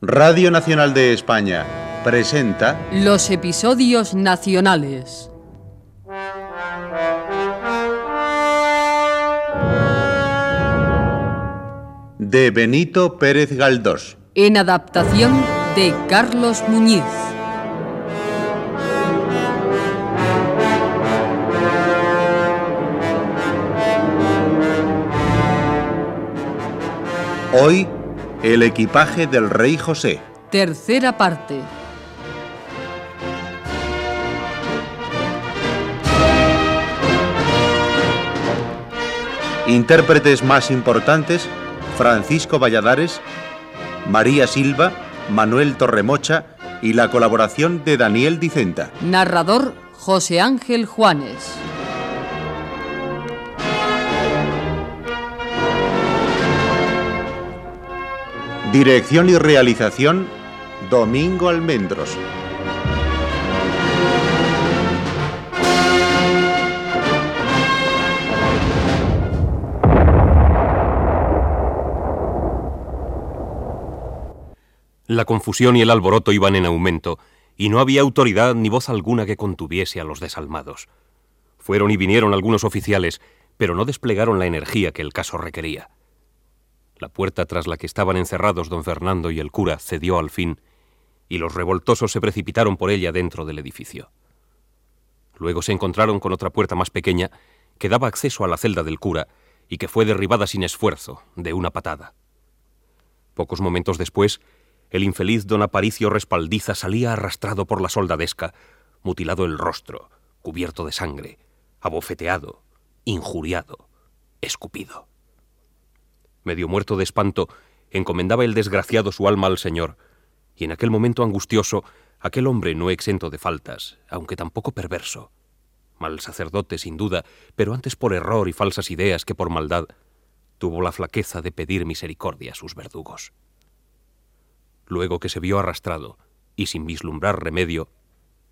Radio Nacional de España presenta Los episodios nacionales. De Benito Pérez Galdós. En adaptación de Carlos Muñiz. Hoy, el equipaje del rey José. Tercera parte. Intérpretes más importantes, Francisco Valladares, María Silva, Manuel Torremocha y la colaboración de Daniel Dicenta. Narrador José Ángel Juanes. Dirección y realización, Domingo Almendros. La confusión y el alboroto iban en aumento, y no había autoridad ni voz alguna que contuviese a los desalmados. Fueron y vinieron algunos oficiales, pero no desplegaron la energía que el caso requería. La puerta tras la que estaban encerrados don Fernando y el cura cedió al fin, y los revoltosos se precipitaron por ella dentro del edificio. Luego se encontraron con otra puerta más pequeña que daba acceso a la celda del cura y que fue derribada sin esfuerzo, de una patada. Pocos momentos después, el infeliz don Aparicio Respaldiza salía arrastrado por la soldadesca, mutilado el rostro, cubierto de sangre, abofeteado, injuriado, escupido. Medio muerto de espanto, encomendaba el desgraciado su alma al Señor, y en aquel momento angustioso, aquel hombre no exento de faltas, aunque tampoco perverso, mal sacerdote sin duda, pero antes por error y falsas ideas que por maldad, tuvo la flaqueza de pedir misericordia a sus verdugos luego que se vio arrastrado y sin vislumbrar remedio,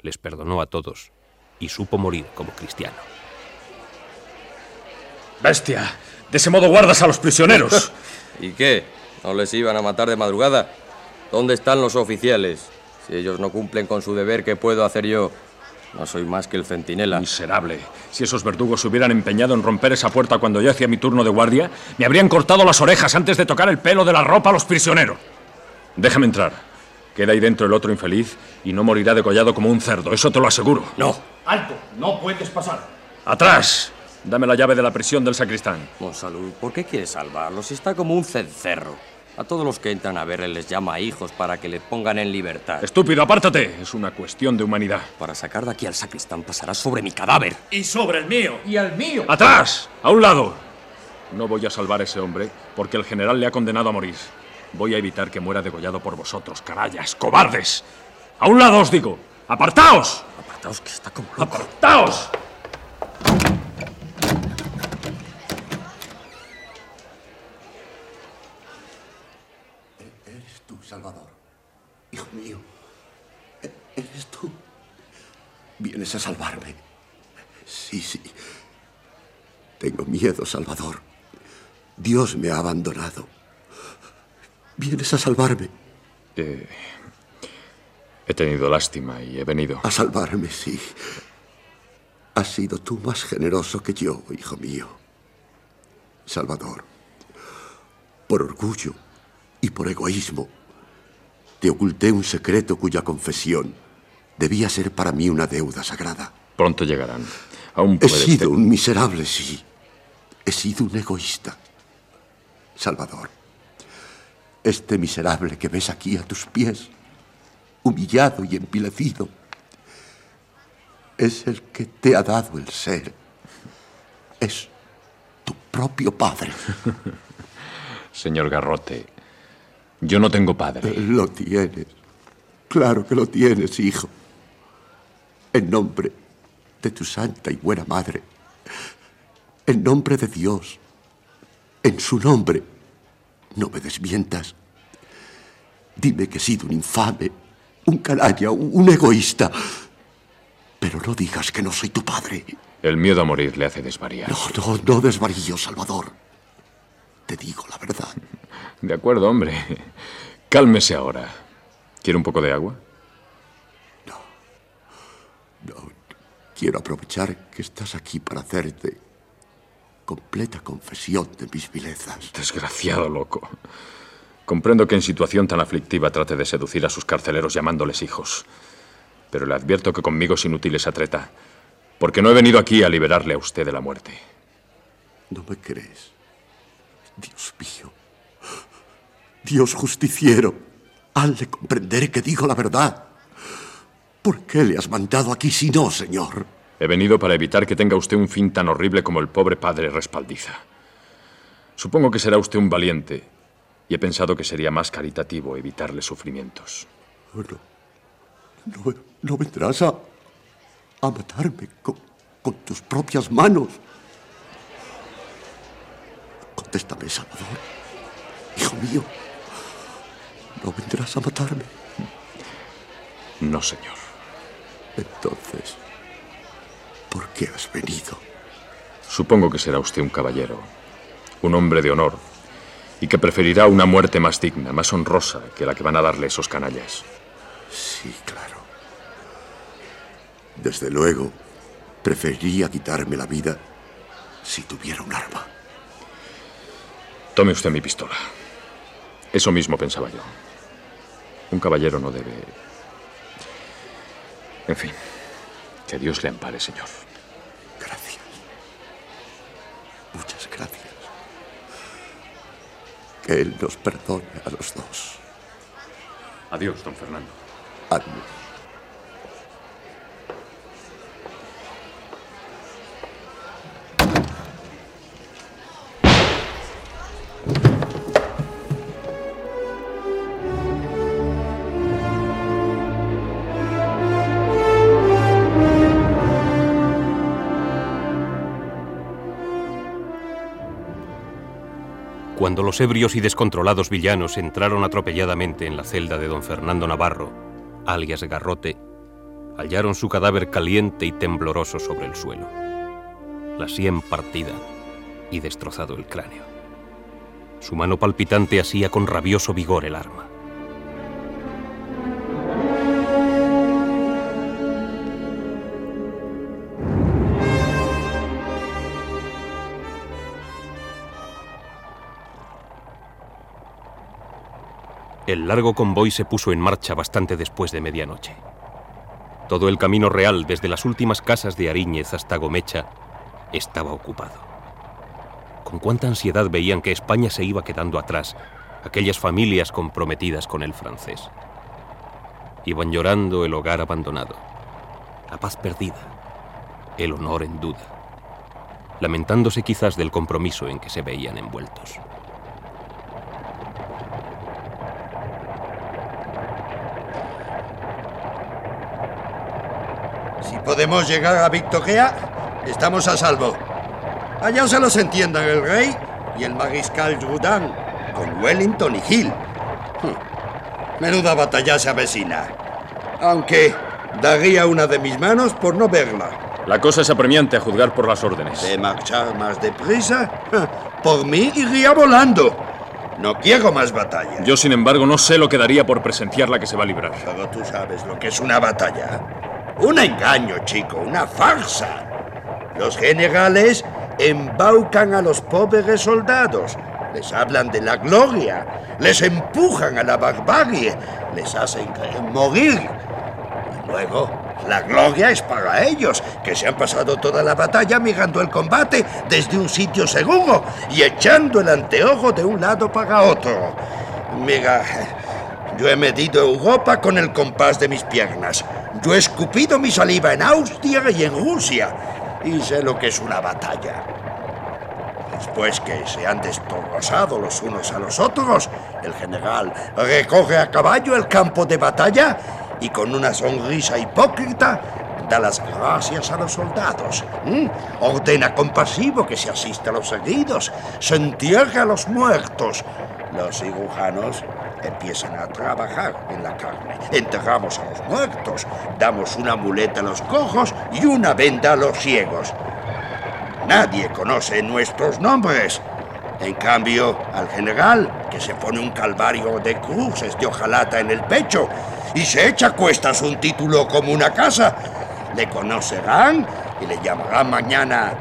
les perdonó a todos y supo morir como cristiano. Bestia, de ese modo guardas a los prisioneros. ¿Y qué? ¿No les iban a matar de madrugada? ¿Dónde están los oficiales? Si ellos no cumplen con su deber, ¿qué puedo hacer yo? No soy más que el centinela. Miserable. Si esos verdugos se hubieran empeñado en romper esa puerta cuando yo hacía mi turno de guardia, me habrían cortado las orejas antes de tocar el pelo de la ropa a los prisioneros. Déjame entrar. Queda ahí dentro el otro infeliz y no morirá degollado como un cerdo, eso te lo aseguro. No. ¡Alto! No puedes pasar. ¡Atrás! Dame la llave de la prisión del sacristán. Monsalud, ¿por qué quieres salvarlos? Está como un cencerro. A todos los que entran a verle les llama hijos para que le pongan en libertad. Estúpido, apártate. Es una cuestión de humanidad. Para sacar de aquí al sacristán pasarás sobre mi cadáver. Y sobre el mío. Y al mío. ¡Atrás! ¡A un lado! No voy a salvar a ese hombre porque el general le ha condenado a morir. Voy a evitar que muera degollado por vosotros, canallas, cobardes. A un lado os digo. ¡Apartaos! Apartaos, que está como loco. ¡Apartaos! Eres tú, Salvador. Hijo mío. E- Eres tú. Vienes a salvarme. Sí, sí. Tengo miedo, Salvador. Dios me ha abandonado. Vienes a salvarme. Eh, he tenido lástima y he venido. A salvarme, sí. Has sido tú más generoso que yo, hijo mío. Salvador, por orgullo y por egoísmo, te oculté un secreto cuya confesión debía ser para mí una deuda sagrada. Pronto llegarán. Aún He sido un miserable, sí. He sido un egoísta. Salvador, este miserable que ves aquí a tus pies, humillado y empilecido, es el que te ha dado el ser. Es tu propio padre. Señor Garrote, yo no tengo padre. Lo tienes. Claro que lo tienes, hijo. En nombre de tu santa y buena madre. En nombre de Dios. En su nombre. No me desmientas. Dime que he sido un infame, un canalla, un egoísta. Pero no digas que no soy tu padre. El miedo a morir le hace desvariar. No, no, no desvarío, Salvador. Te digo la verdad. De acuerdo, hombre. Cálmese ahora. ¿Quiere un poco de agua? No. No. Quiero aprovechar que estás aquí para hacerte completa confesión de mis vilezas. Desgraciado loco. Comprendo que en situación tan aflictiva trate de seducir a sus carceleros llamándoles hijos. Pero le advierto que conmigo es inútil esa treta, porque no he venido aquí a liberarle a usted de la muerte. ¿No me crees? Dios mío. Dios justiciero, hazle comprender que digo la verdad. ¿Por qué le has mandado aquí si no, señor? He venido para evitar que tenga usted un fin tan horrible como el pobre padre respaldiza. Supongo que será usted un valiente y he pensado que sería más caritativo evitarle sufrimientos. No, no, no vendrás a, a matarme con, con tus propias manos. Contéstame, Salvador. Hijo mío, ¿no vendrás a matarme? No, señor. Entonces, ¿por qué has venido? Supongo que será usted un caballero, un hombre de honor, y que preferirá una muerte más digna, más honrosa que la que van a darle esos canallas. Sí, claro. Desde luego, preferiría quitarme la vida si tuviera un arma. Tome usted mi pistola. Eso mismo pensaba yo. Un caballero no debe... En fin, que Dios le ampare, señor. Gracias. Muchas gracias. Que Él nos perdone a los dos. Adiós, don Fernando. Adiós. Cuando los ebrios y descontrolados villanos entraron atropelladamente en la celda de don Fernando Navarro, alias Garrote, hallaron su cadáver caliente y tembloroso sobre el suelo, la sien partida y destrozado el cráneo. Su mano palpitante asía con rabioso vigor el arma. El largo convoy se puso en marcha bastante después de medianoche. Todo el camino real, desde las últimas casas de Ariñez hasta Gomecha, estaba ocupado. Con cuánta ansiedad veían que España se iba quedando atrás, aquellas familias comprometidas con el francés. Iban llorando el hogar abandonado, la paz perdida, el honor en duda, lamentándose quizás del compromiso en que se veían envueltos. Podemos llegar a Victoria, estamos a salvo. Allá se los entiendan el rey y el mariscal Jourdan, con Wellington y Hill. Hm. Menuda batalla se avecina. Aunque daría una de mis manos por no verla. La cosa es apremiante a juzgar por las órdenes. ¿De marchar más deprisa? Por mí iría volando. No quiero más batalla. Yo, sin embargo, no sé lo que daría por presenciar la que se va a librar. Pero tú sabes lo que es una batalla. Un engaño, chico, una farsa. Los generales embaucan a los pobres soldados, les hablan de la gloria, les empujan a la barbarie, les hacen morir. Y luego, la gloria es para ellos, que se han pasado toda la batalla mirando el combate desde un sitio seguro y echando el anteojo de un lado para otro. Mira, yo he medido Europa con el compás de mis piernas. Yo he escupido mi saliva en Austria y en Rusia. Y sé lo que es una batalla. Después que se han destorrosado los unos a los otros, el general recoge a caballo el campo de batalla y con una sonrisa hipócrita da las gracias a los soldados. Ordena compasivo que se asista a los heridos, se entierra a los muertos. Los cirujanos empiezan a trabajar en la carne. Enterramos a los muertos, damos una muleta a los cojos y una venda a los ciegos. Nadie conoce nuestros nombres. En cambio, al general, que se pone un calvario de cruces de hojalata en el pecho y se echa a cuestas un título como una casa, le conocerán y le llamarán mañana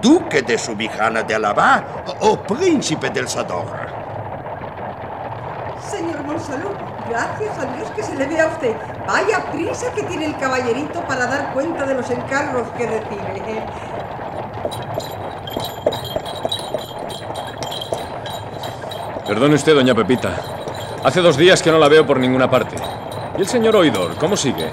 duque de Subijana de Alabá o, o príncipe del Sadorra. Monsalud, gracias a Dios que se le ve a usted. Vaya prisa que tiene el caballerito para dar cuenta de los encargos que recibe. Perdone usted, doña Pepita. Hace dos días que no la veo por ninguna parte. ¿Y el señor Oidor, cómo sigue?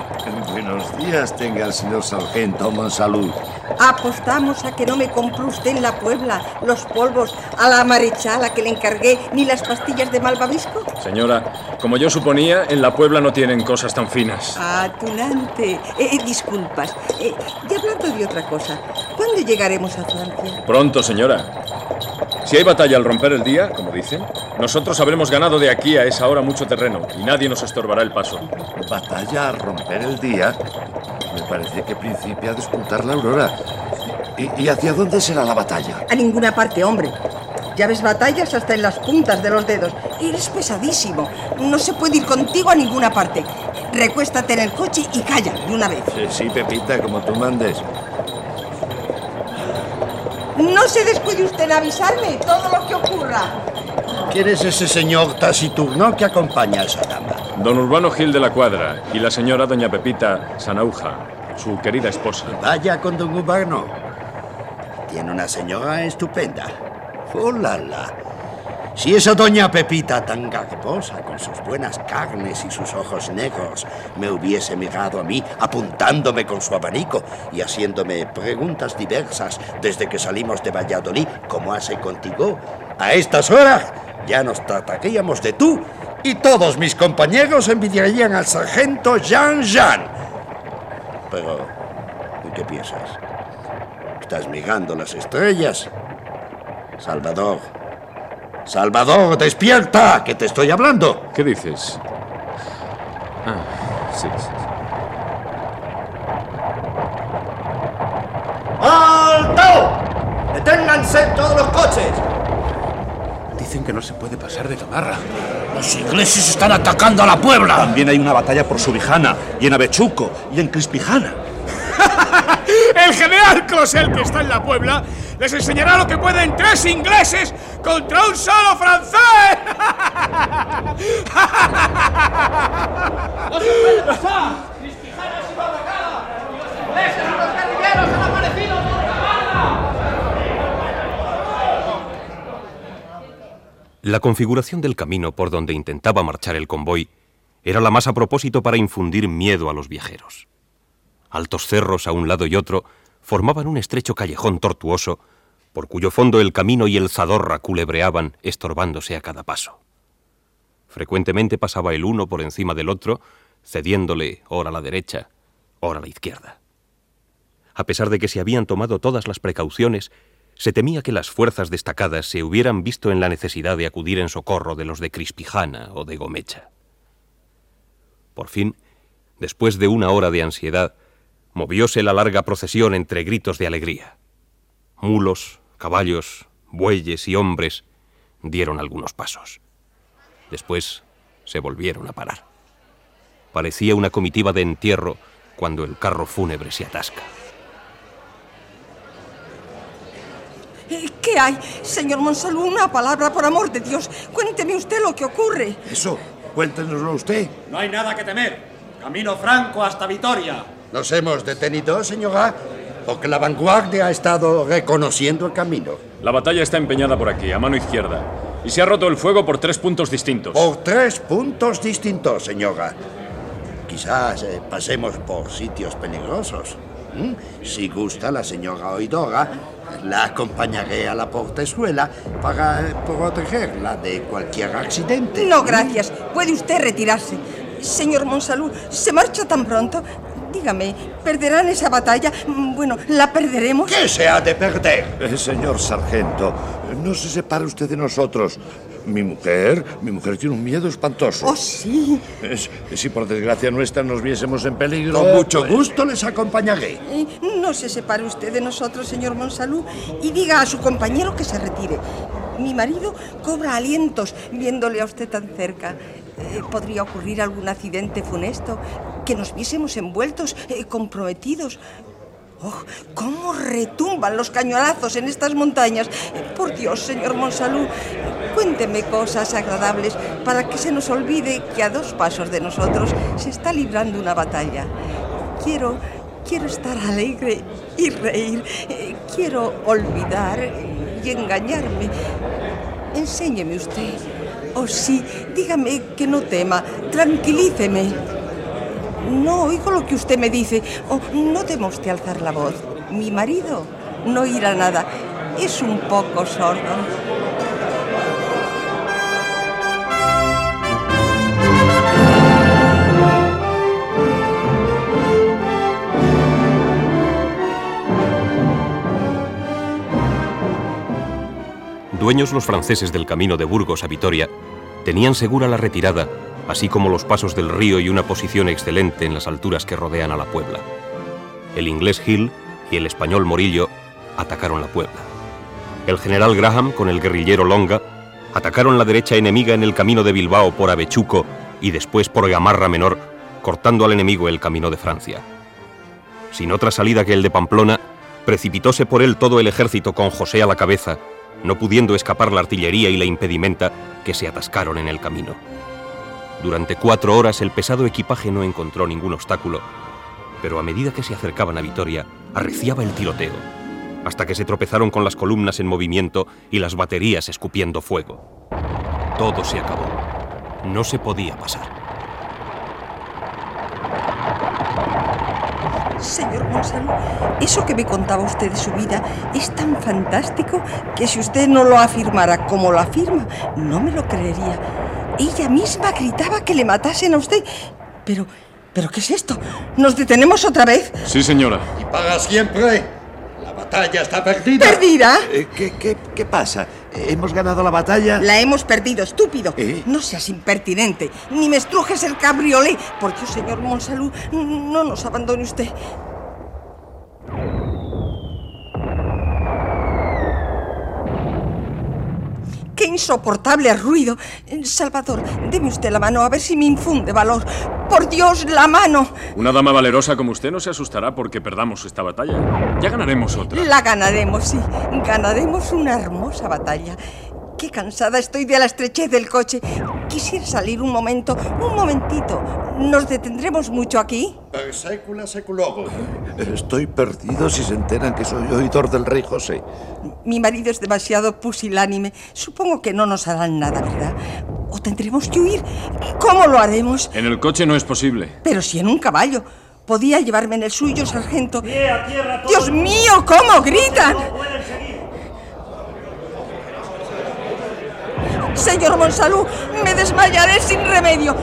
Buenos días tenga el señor sargento Monsalud. Apostamos a que no me compró usted en la Puebla los polvos a la marechala que le encargué ni las pastillas de malvavisco. Señora, como yo suponía, en la Puebla no tienen cosas tan finas. Ah, tunante. Eh, eh, disculpas. Eh, y hablando de otra cosa, ¿cuándo llegaremos a Francia? Pronto, señora. Si hay batalla al romper el día, como dicen, nosotros habremos ganado de aquí a esa hora mucho terreno y nadie nos estorbará el paso. Batalla a romper el día. Parece que principia a despuntar la aurora. ¿Y, y hacia dónde será la batalla? A ninguna parte, hombre. Ya ves batallas hasta en las puntas de los dedos. Eres pesadísimo. No se puede ir contigo a ninguna parte. Recuéstate en el coche y calla de una vez. Sí, sí, Pepita, como tú mandes. No se descuide usted en avisarme todo lo que ocurra. ¿Quién es ese señor taciturno que acompaña a esa dama? Don Urbano Gil de la Cuadra y la señora doña Pepita Sanauja, su querida esposa. Vaya con don Urbano. Tiene una señora estupenda. ¡Oh, la! Si esa doña Pepita tan garbosa, con sus buenas carnes y sus ojos negros, me hubiese mirado a mí, apuntándome con su abanico y haciéndome preguntas diversas desde que salimos de Valladolid, como hace contigo, a estas horas ya nos trataríamos de tú y todos mis compañeros envidiarían al sargento Jean Jean. Pero, ¿y qué piensas? ¿Estás mirando las estrellas? Salvador. Salvador, despierta, que te estoy hablando. ¿Qué dices? Ah, sí, sí. ¡Alto! ¡Deténganse todos los coches! Dicen que no se puede pasar de Gamarra. Los ingleses están atacando a la Puebla. También hay una batalla por Subijana, y en Avechuco, y en Crispijana. El general Closel, que está en la Puebla, les enseñará lo que pueden tres ingleses contra un solo francés. ¡No se puede pasar! ¡Crispijana ha sido atacada! ¡Los ingleses y los guerrilleros han aparecido por La configuración del camino por donde intentaba marchar el convoy era la más a propósito para infundir miedo a los viajeros. Altos cerros a un lado y otro formaban un estrecho callejón tortuoso, por cuyo fondo el camino y el zadorra culebreaban, estorbándose a cada paso. Frecuentemente pasaba el uno por encima del otro, cediéndole ora la derecha, ora a la izquierda. A pesar de que se habían tomado todas las precauciones, se temía que las fuerzas destacadas se hubieran visto en la necesidad de acudir en socorro de los de Crispijana o de Gomecha. Por fin, después de una hora de ansiedad, movióse la larga procesión entre gritos de alegría. Mulos, caballos, bueyes y hombres dieron algunos pasos. Después se volvieron a parar. Parecía una comitiva de entierro cuando el carro fúnebre se atasca. ¿Qué hay? Señor Monsalud, una palabra, por amor de Dios. Cuénteme usted lo que ocurre. Eso, cuéntenoslo usted. No hay nada que temer. Camino franco hasta Vitoria. Nos hemos detenido, señora, porque la vanguardia ha estado reconociendo el camino. La batalla está empeñada por aquí, a mano izquierda. Y se ha roto el fuego por tres puntos distintos. Por tres puntos distintos, señora. Quizás eh, pasemos por sitios peligrosos. ¿Mm? Si gusta la señora Oidora, la acompañaré a la portezuela para eh, protegerla de cualquier accidente. No, gracias. Puede usted retirarse. Señor Monsalud, ¿se marcha tan pronto? dígame, ¿perderán esa batalla? Mm, Bueno, ¿la perderemos? ¿Qué se ha de perder? Eh, señor sargento, no se separe usted de nosotros. Mi mujer, mi mujer tiene un miedo espantoso. Oh, sí. Es- si por desgracia nuestra nos viésemos en peligro... Con mucho pues- gusto les acompañaré. Eh, No se separe usted de nosotros, señor Monsalud, y diga a su compañero que se retire. Mi marido cobra alientos viéndole a usted tan cerca. Eh, podría ocurrir algún accidente funesto, que nos viésemos envueltos, eh, comprometidos. ¡Oh, cómo retumban los cañonazos en estas montañas! Por Dios, señor Monsalud, cuénteme cosas agradables para que se nos olvide que a dos pasos de nosotros se está librando una batalla. Quiero, quiero estar alegre y reír. Quiero olvidar y engañarme. Enséñeme usted. Oh, sí, dígame que no tema. Tranquilíceme. No oigo lo que usted me dice. Oh, no teme usted alzar la voz. Mi marido no oirá nada. Es un poco sordo. Dueños los franceses del camino de Burgos a Vitoria, tenían segura la retirada, así como los pasos del río y una posición excelente en las alturas que rodean a la Puebla. El inglés Hill y el español Morillo atacaron la Puebla. El general Graham con el guerrillero Longa atacaron la derecha enemiga en el camino de Bilbao por Avechuco y después por Gamarra Menor, cortando al enemigo el camino de Francia. Sin otra salida que el de Pamplona, precipitóse por él todo el ejército con José a la cabeza, no pudiendo escapar la artillería y la impedimenta que se atascaron en el camino. Durante cuatro horas el pesado equipaje no encontró ningún obstáculo, pero a medida que se acercaban a Vitoria, arreciaba el tiroteo, hasta que se tropezaron con las columnas en movimiento y las baterías escupiendo fuego. Todo se acabó. No se podía pasar. Señor Monsalud, eso que me contaba usted de su vida es tan fantástico que si usted no lo afirmara como lo afirma, no me lo creería. Ella misma gritaba que le matasen a usted. Pero, ¿pero qué es esto? ¿Nos detenemos otra vez? Sí, señora. Y para siempre. La batalla está perdida. ¿Perdida? Eh, ¿Qué, qué, qué pasa? ¿Hemos ganado la batalla? La hemos perdido, estúpido. ¿Eh? No seas impertinente, ni me estrujes el cabriolé. Por Dios, señor Monsalud, no nos abandone usted. ¡Qué insoportable ruido! Salvador, deme usted la mano a ver si me infunde valor. ¡Por Dios, la mano! Una dama valerosa como usted no se asustará porque perdamos esta batalla. Ya ganaremos otra. La ganaremos, sí. Ganaremos una hermosa batalla. Qué cansada estoy de la estrechez del coche. Quisiera salir un momento, un momentito. ¿Nos detendremos mucho aquí? Per secula seculorum. Estoy perdido si se enteran que soy oidor del rey José. Mi marido es demasiado pusilánime. Supongo que no nos harán nada, ¿verdad? ¿O tendremos que huir? ¿Cómo lo haremos? En el coche no es posible. Pero si en un caballo. Podía llevarme en el suyo, sargento. ¡Dios mío, cómo gritan! Señor Monsalud, me desmayaré sin remedio.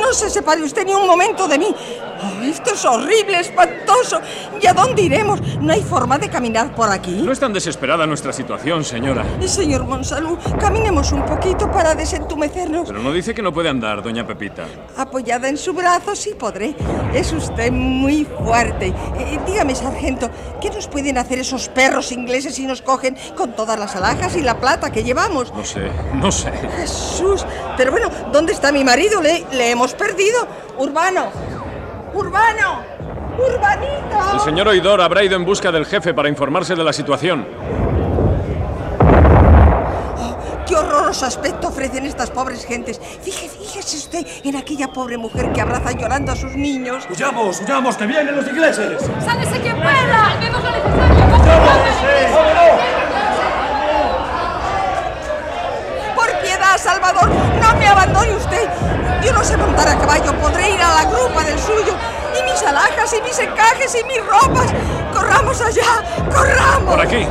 No se separe usted ni un momento de mí. Oh, esto es horrible, espantoso. ¿Y a dónde iremos? No hay forma de caminar por aquí. No es tan desesperada nuestra situación, señora. Señor Monsalud, caminemos un poquito para desentumecernos. Pero no dice que no puede andar, doña Pepita. Apoyada en su brazo, sí podré. Es usted muy fuerte. Eh, dígame, sargento, ¿qué nos pueden hacer esos perros ingleses si nos cogen con todas las alhajas y la plata que llevamos? No sé, no sé. Jesús. Pero bueno, ¿dónde está mi marido? Le, le hemos perdido. Urbano. Urbano. Urbanito. El señor oidor habrá ido en busca del jefe para informarse de la situación. Qué horroroso aspecto ofrecen estas pobres gentes. Fíjese, fíjese usted en aquella pobre mujer que abraza llorando a sus niños. ¡Huyamos, huyamos, que vienen los ingleses! ¡Sálese quien pueda! ¡Hacemos lo necesario! Por piedad, Salvador, no me abandone usted. Yo no sé montar a caballo, podré ir a la grupa del suyo. Y mis alhajas, y mis encajes, y mis ropas. Corramos allá, corramos. Por aquí.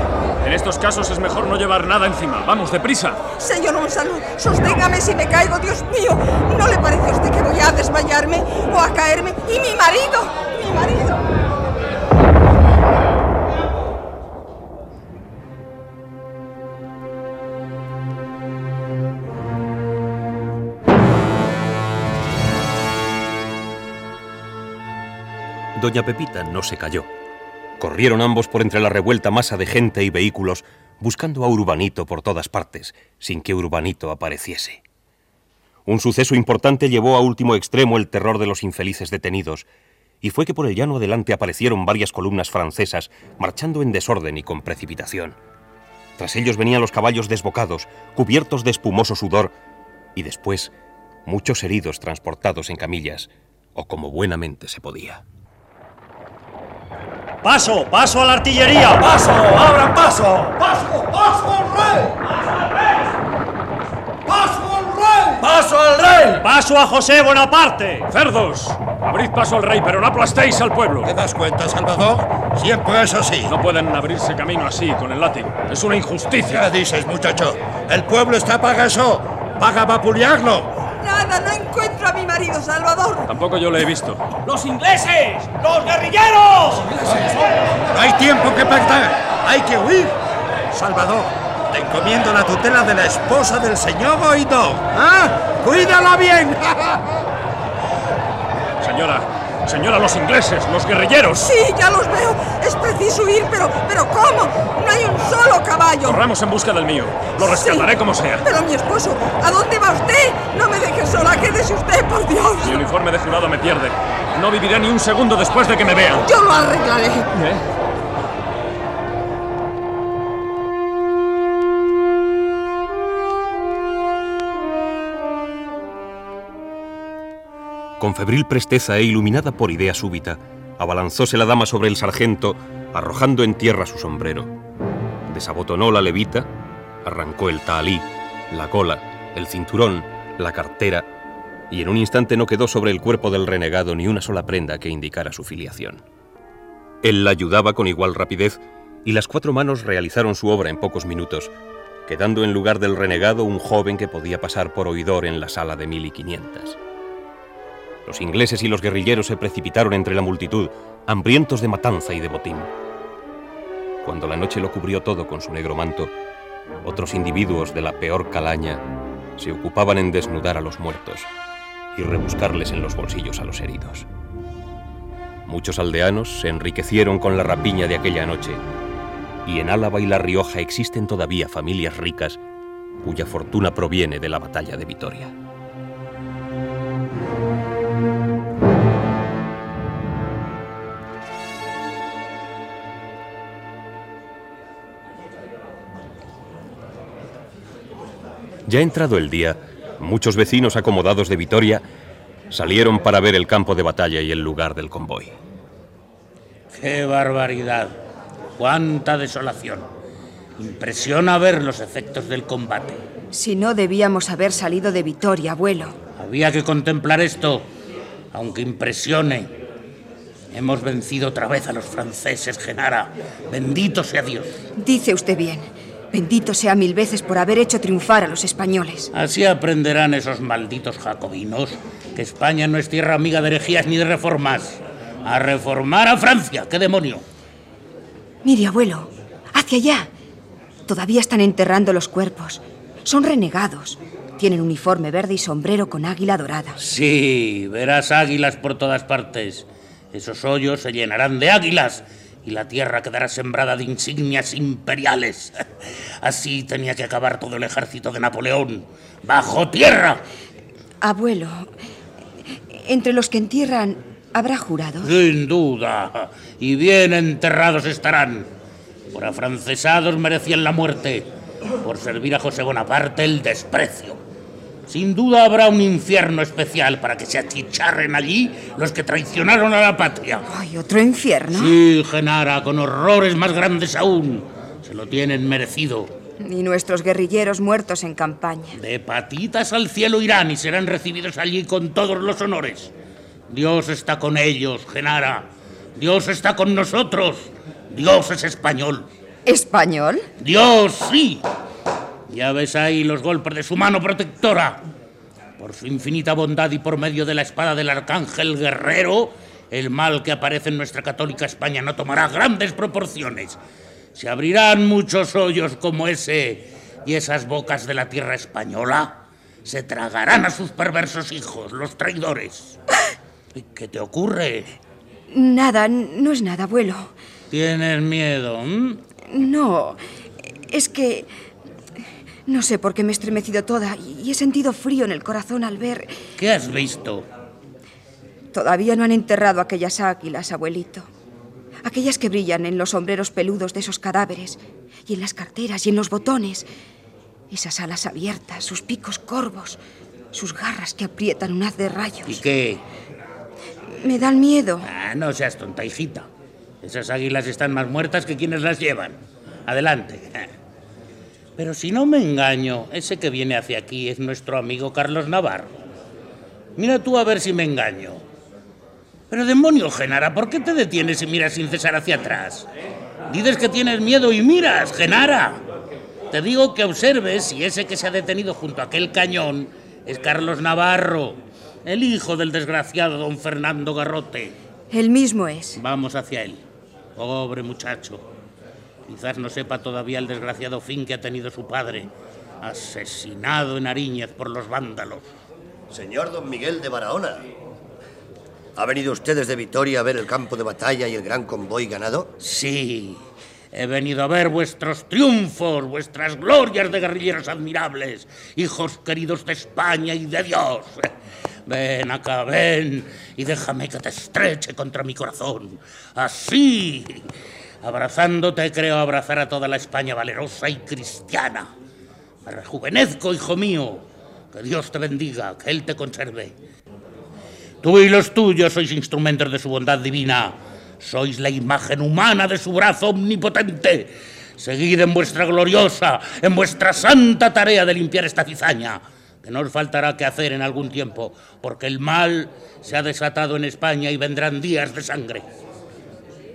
En estos casos es mejor no llevar nada encima. Vamos, deprisa. Señor Monsalud, sosténgame si me caigo, Dios mío. ¿No le parece a usted que voy a desmayarme o a caerme? ¿Y mi marido? Mi mi marido! Doña Pepita no se cayó. Corrieron ambos por entre la revuelta masa de gente y vehículos, buscando a Urbanito por todas partes, sin que Urbanito apareciese. Un suceso importante llevó a último extremo el terror de los infelices detenidos, y fue que por el llano adelante aparecieron varias columnas francesas, marchando en desorden y con precipitación. Tras ellos venían los caballos desbocados, cubiertos de espumoso sudor, y después muchos heridos transportados en camillas, o como buenamente se podía. ¡Paso! ¡Paso a la artillería! ¡Paso! ¡Abran paso! ¡Paso! ¡Paso al rey! ¡Paso al rey! ¡Paso al rey! ¡Paso a José Bonaparte! ¡Cerdos! Abrid paso al rey, pero no aplastéis al pueblo. ¿Te das cuenta, Salvador? Siempre es así. No pueden abrirse camino así, con el látigo. Es una injusticia. ¿Qué dices, muchacho? El pueblo está para eso. Para vapulearlo. Nada, no encuentro a mi marido, Salvador. Tampoco yo le he visto. ¡Los ingleses! ¡Los guerrilleros! No hay tiempo que perder. Hay que huir. Salvador, te encomiendo la tutela de la esposa del señor oidor. ¿Ah? ¡Cuídala bien! Señora, señora, los ingleses, los guerrilleros. Sí, ya los veo. Es preciso huir, pero, pero ¿cómo? No hay un solo caballo. Corramos en busca del mío. Lo rescataré como sea. Pero mi esposo, ¿a dónde va usted? No me deje sola, quédese usted, por Dios. Mi uniforme de jurado me pierde. No viviré ni un segundo después de que me vean. Yo lo arreglaré. ¿Eh? Con febril presteza e iluminada por idea súbita, abalanzóse la dama sobre el sargento, arrojando en tierra su sombrero. Desabotonó la levita, arrancó el tahalí, la cola, el cinturón, la cartera, y en un instante no quedó sobre el cuerpo del renegado ni una sola prenda que indicara su filiación. Él la ayudaba con igual rapidez, y las cuatro manos realizaron su obra en pocos minutos, quedando en lugar del renegado un joven que podía pasar por oidor en la sala de mil y quinientas. Los ingleses y los guerrilleros se precipitaron entre la multitud, hambrientos de matanza y de botín. Cuando la noche lo cubrió todo con su negro manto, otros individuos de la peor calaña se ocupaban en desnudar a los muertos y rebuscarles en los bolsillos a los heridos. Muchos aldeanos se enriquecieron con la rapiña de aquella noche, y en Álava y La Rioja existen todavía familias ricas cuya fortuna proviene de la batalla de Vitoria. Ya entrado el día, muchos vecinos acomodados de Vitoria salieron para ver el campo de batalla y el lugar del convoy. ¡Qué barbaridad! ¡Cuánta desolación! Impresiona ver los efectos del combate. Si no debíamos haber salido de Vitoria, abuelo. Había que contemplar esto, aunque impresione. Hemos vencido otra vez a los franceses, Genara. Bendito sea Dios. Dice usted bien. Bendito sea mil veces por haber hecho triunfar a los españoles. Así aprenderán esos malditos jacobinos que España no es tierra amiga de herejías ni de reformas. A reformar a Francia, qué demonio. Mire, abuelo, hacia allá. Todavía están enterrando los cuerpos. Son renegados. Tienen uniforme verde y sombrero con águila dorada. Sí, verás águilas por todas partes. Esos hoyos se llenarán de águilas y la tierra quedará sembrada de insignias imperiales. Así tenía que acabar todo el ejército de Napoleón. ¡Bajo tierra! Abuelo, entre los que entierran, ¿habrá jurados? Sin duda. Y bien enterrados estarán. Por afrancesados merecían la muerte. Por servir a José Bonaparte el desprecio. Sin duda habrá un infierno especial para que se achicharren allí los que traicionaron a la patria. ¿Hay otro infierno? Sí, Genara, con horrores más grandes aún. Se lo tienen merecido. Y nuestros guerrilleros muertos en campaña. De patitas al cielo irán y serán recibidos allí con todos los honores. Dios está con ellos, Genara. Dios está con nosotros. Dios es español. ¿Español? Dios, sí. Ya ves ahí los golpes de su mano protectora. Por su infinita bondad y por medio de la espada del arcángel guerrero, el mal que aparece en nuestra católica España no tomará grandes proporciones. Se abrirán muchos hoyos como ese y esas bocas de la tierra española se tragarán a sus perversos hijos, los traidores. ¿Qué te ocurre? Nada, no es nada, abuelo. ¿Tienes miedo? No, es que... No sé por qué me he estremecido toda y he sentido frío en el corazón al ver... ¿Qué has visto? Todavía no han enterrado aquellas águilas, abuelito. Aquellas que brillan en los sombreros peludos de esos cadáveres, y en las carteras y en los botones. Esas alas abiertas, sus picos corvos, sus garras que aprietan un haz de rayos. ¿Y qué? Me dan miedo. Ah, no seas tonta, hijita. Esas águilas están más muertas que quienes las llevan. Adelante. Pero si no me engaño, ese que viene hacia aquí es nuestro amigo Carlos Navarro. Mira tú a ver si me engaño. Pero demonio, Genara, ¿por qué te detienes y miras sin cesar hacia atrás? Dices que tienes miedo y miras, Genara. Te digo que observes si ese que se ha detenido junto a aquel cañón es Carlos Navarro, el hijo del desgraciado don Fernando Garrote. El mismo es. Vamos hacia él. Pobre muchacho. Quizás no sepa todavía el desgraciado fin que ha tenido su padre, asesinado en Ariñez por los vándalos. Señor don Miguel de Barahona, ¿ha venido usted desde Vitoria a ver el campo de batalla y el gran convoy ganado? Sí, he venido a ver vuestros triunfos, vuestras glorias de guerrilleros admirables, hijos queridos de España y de Dios. Ven acá, ven, y déjame que te estreche contra mi corazón. Así, abrazándote creo abrazar a toda la España valerosa y cristiana. Me rejuvenezco, hijo mío. Que Dios te bendiga, que Él te conserve. Tú y los tuyos sois instrumentos de su bondad divina. Sois la imagen humana de su brazo omnipotente. Seguid en vuestra gloriosa, en vuestra santa tarea de limpiar esta cizaña, que no os faltará que hacer en algún tiempo, porque el mal se ha desatado en España y vendrán días de sangre.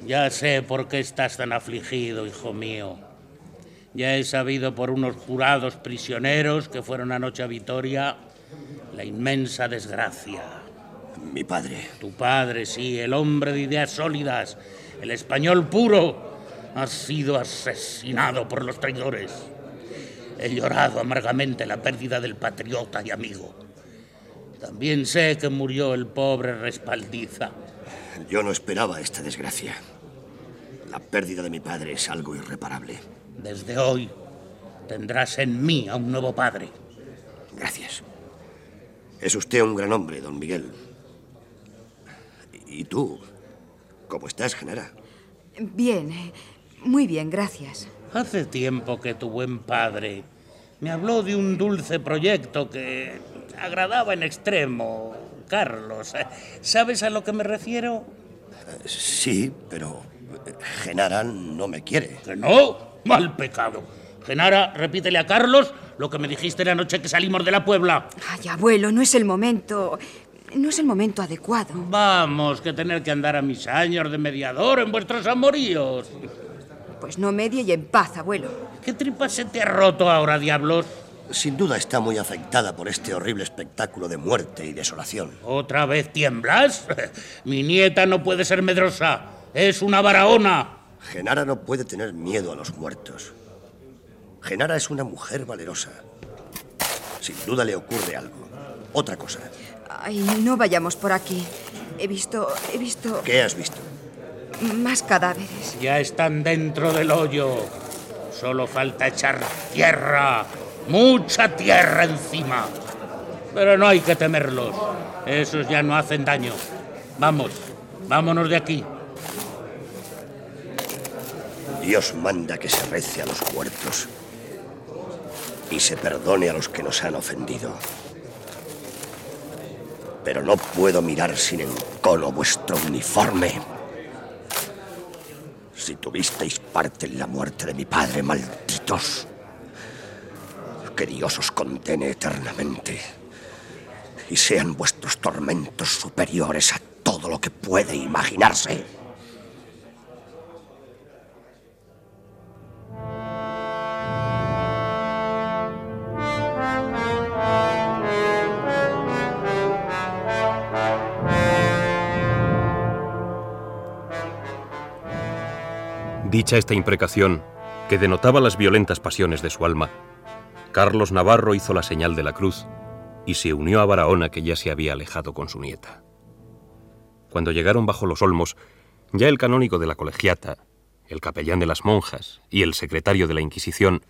Ya sé por qué estás tan afligido, hijo mío. Ya he sabido por unos jurados prisioneros que fueron anoche a Vitoria la inmensa desgracia. Mi padre. Tu padre, sí, el hombre de ideas sólidas, el español puro, ha sido asesinado por los traidores. He llorado amargamente la pérdida del patriota y amigo. También sé que murió el pobre respaldiza. Yo no esperaba esta desgracia. La pérdida de mi padre es algo irreparable. Desde hoy tendrás en mí a un nuevo padre. Gracias. Es usted un gran hombre, don Miguel. ¿Y tú? ¿Cómo estás, Genara? Bien, eh, muy bien, gracias. Hace tiempo que tu buen padre me habló de un dulce proyecto que agradaba en extremo. Carlos, ¿sabes a lo que me refiero? Sí, pero Genara no me quiere. ¿Que no? Mal pecado. Genara, repítele a Carlos lo que me dijiste la noche que salimos de la Puebla. Ay, abuelo, no es el momento. No es el momento adecuado. Vamos, que tener que andar a mis años de mediador en vuestros amoríos. Pues no medie y en paz, abuelo. ¿Qué tripa se te ha roto ahora, diablos? Sin duda está muy afectada por este horrible espectáculo de muerte y desolación. ¿Otra vez tiemblas? Mi nieta no puede ser medrosa. Es una baraona. Genara no puede tener miedo a los muertos. Genara es una mujer valerosa. Sin duda le ocurre algo. Otra cosa. Ay, no vayamos por aquí. He visto. He visto. ¿Qué has visto? Más cadáveres. Ya están dentro del hoyo. Solo falta echar tierra. Mucha tierra encima. Pero no hay que temerlos. Esos ya no hacen daño. Vamos, vámonos de aquí. Dios manda que se rece a los muertos y se perdone a los que nos han ofendido. Pero no puedo mirar sin encono vuestro uniforme. Si tuvisteis parte en la muerte de mi padre, malditos, que Dios os condene eternamente y sean vuestros tormentos superiores a todo lo que puede imaginarse. Dicha esta imprecación, que denotaba las violentas pasiones de su alma, Carlos Navarro hizo la señal de la cruz y se unió a Barahona que ya se había alejado con su nieta. Cuando llegaron bajo los olmos, ya el canónigo de la colegiata, el capellán de las monjas y el secretario de la Inquisición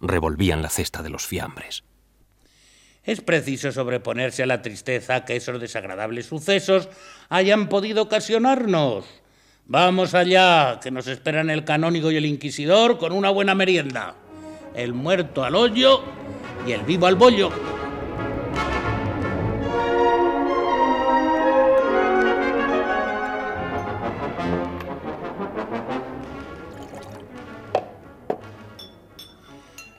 revolvían la cesta de los fiambres. Es preciso sobreponerse a la tristeza que esos desagradables sucesos hayan podido ocasionarnos. Vamos allá, que nos esperan el canónigo y el inquisidor con una buena merienda. El muerto al hoyo y el vivo al bollo.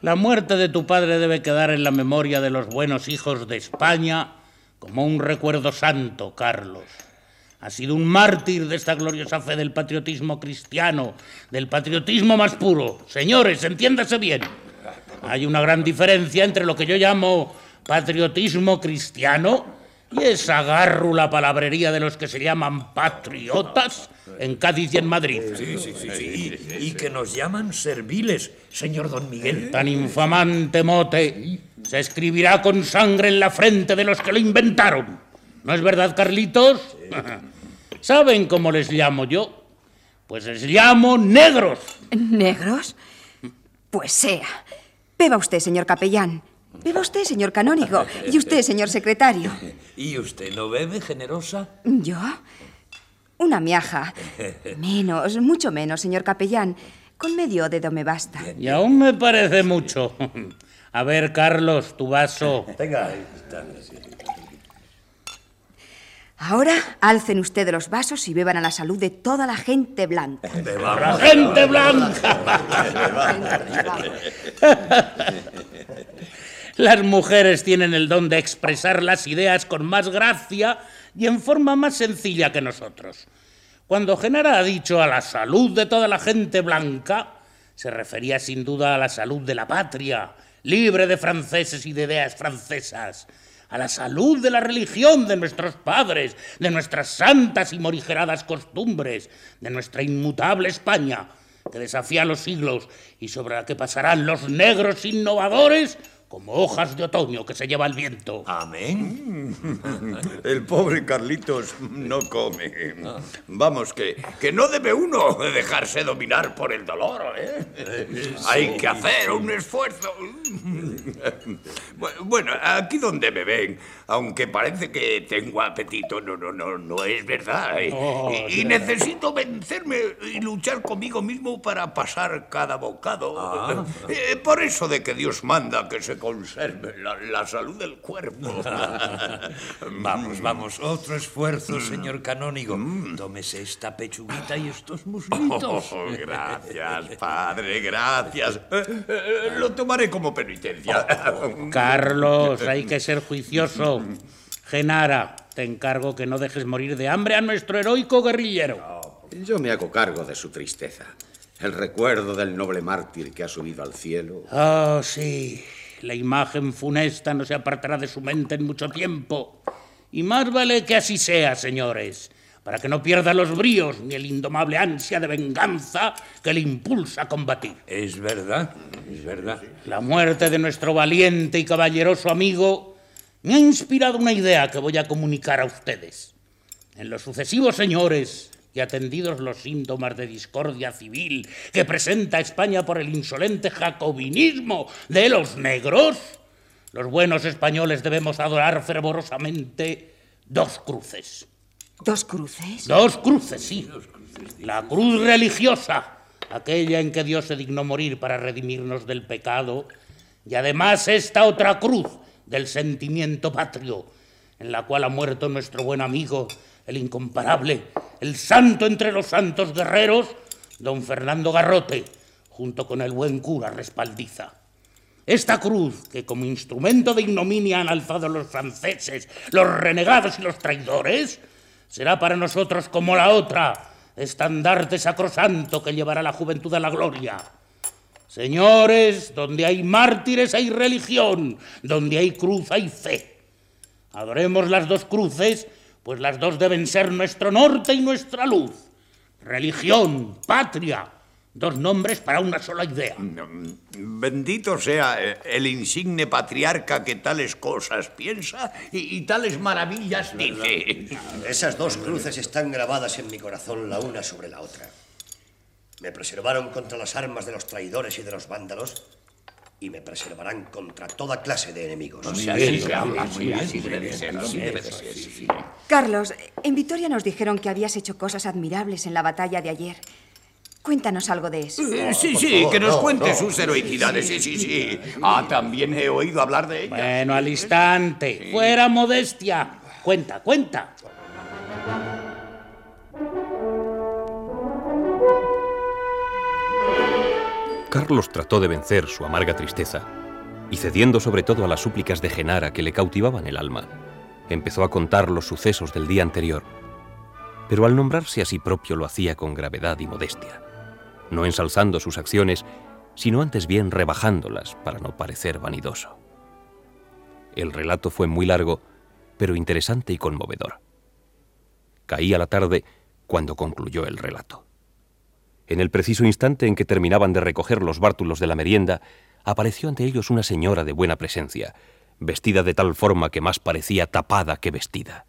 La muerte de tu padre debe quedar en la memoria de los buenos hijos de España como un recuerdo santo, Carlos. Ha sido un mártir de esta gloriosa fe del patriotismo cristiano, del patriotismo más puro. Señores, entiéndase bien. Hay una gran diferencia entre lo que yo llamo patriotismo cristiano y esa gárrula palabrería de los que se llaman patriotas en Cádiz y en Madrid. Sí, sí, sí. Y, y que nos llaman serviles, señor don Miguel. Tan infamante mote se escribirá con sangre en la frente de los que lo inventaron. ¿No es verdad, Carlitos? ¿Saben cómo les llamo yo? Pues les llamo negros. ¿Negros? Pues sea. Beba usted, señor capellán. Beba usted, señor canónigo. Y usted, señor secretario. ¿Y usted no bebe, generosa? ¿Yo? Una miaja. Menos, mucho menos, señor capellán. Con medio dedo me basta. Y aún me parece mucho. A ver, Carlos, tu vaso. Tenga, ahí está. Ahora alcen ustedes los vasos y beban a la salud de toda la gente blanca. ¡La gente blanca! Las mujeres tienen el don de expresar las ideas con más gracia y en forma más sencilla que nosotros. Cuando Genara ha dicho a la salud de toda la gente blanca, se refería sin duda a la salud de la patria, libre de franceses y de ideas francesas, a la salud de la religión de nuestros padres, de nuestras santas y morigeradas costumbres, de nuestra inmutable España, que desafía los siglos y sobre la que pasarán los negros innovadores como hojas de otoño que se lleva el viento. Amén. El pobre Carlitos no come. Vamos, que, que no debe uno dejarse dominar por el dolor, ¿eh? Hay que hacer un esfuerzo. Bueno, aquí donde me ven, aunque parece que tengo apetito, no, no, no, no es verdad. Oh, y, y necesito vencerme y luchar conmigo mismo para pasar cada bocado. Eh, Por eso de que Dios manda que se conserve la, la salud del cuerpo. Vamos, vamos, otro esfuerzo, señor canónigo. Tómese esta pechuguita y estos muslitos. Oh, gracias, padre, gracias. Eh, eh, lo tomaré como penitencia. Carlos, hay que ser juicioso. Genara, te encargo que no dejes morir de hambre a nuestro heroico guerrillero. Yo me hago cargo de su tristeza. El recuerdo del noble mártir que ha subido al cielo. Oh, sí. La imagen funesta no se apartará de su mente en mucho tiempo. Y más vale que así sea, señores, para que no pierda los bríos ni el indomable ansia de venganza que le impulsa a combatir. Es verdad, es verdad. La muerte de nuestro valiente y caballeroso amigo me ha inspirado una idea que voy a comunicar a ustedes. En los sucesivos señores y atendidos los síntomas de discordia civil que presenta España por el insolente jacobinismo de los negros, los buenos españoles debemos adorar fervorosamente dos cruces. ¿Dos cruces? Dos cruces, sí. La cruz religiosa, aquella en que Dios se dignó morir para redimirnos del pecado, y además esta otra cruz del sentimiento patrio, en la cual ha muerto nuestro buen amigo, el incomparable, el santo entre los santos guerreros, don Fernando Garrote, junto con el buen cura Respaldiza. Esta cruz, que como instrumento de ignominia han alzado los franceses, los renegados y los traidores, será para nosotros como la otra, estandarte sacrosanto que llevará la juventud a la gloria. Señores, donde hay mártires hay religión, donde hay cruz hay fe. Adoremos las dos cruces, pues las dos deben ser nuestro norte y nuestra luz. Religión, patria, Dos nombres para una sola idea. Bendito sea eh, el insigne patriarca que tales cosas piensa y, y tales maravillas dice. Esas dos cruces están grabadas en mi corazón la una sobre la otra. Me preservaron contra las armas de los traidores y de los vándalos y me preservarán contra toda clase de enemigos. Carlos, en Vitoria nos dijeron que habías hecho cosas admirables en la batalla de ayer. Cuéntanos algo de eso. Eh, sí, sí, que nos cuente sus heroicidades. Sí, sí, sí. Ah, también he oído hablar de ella. Bueno, al instante. Fuera modestia. Cuenta, cuenta. Carlos trató de vencer su amarga tristeza y cediendo sobre todo a las súplicas de Genara que le cautivaban el alma, empezó a contar los sucesos del día anterior, pero al nombrarse a sí propio lo hacía con gravedad y modestia, no ensalzando sus acciones, sino antes bien rebajándolas para no parecer vanidoso. El relato fue muy largo, pero interesante y conmovedor. Caía la tarde cuando concluyó el relato. En el preciso instante en que terminaban de recoger los bártulos de la merienda, apareció ante ellos una señora de buena presencia, vestida de tal forma que más parecía tapada que vestida.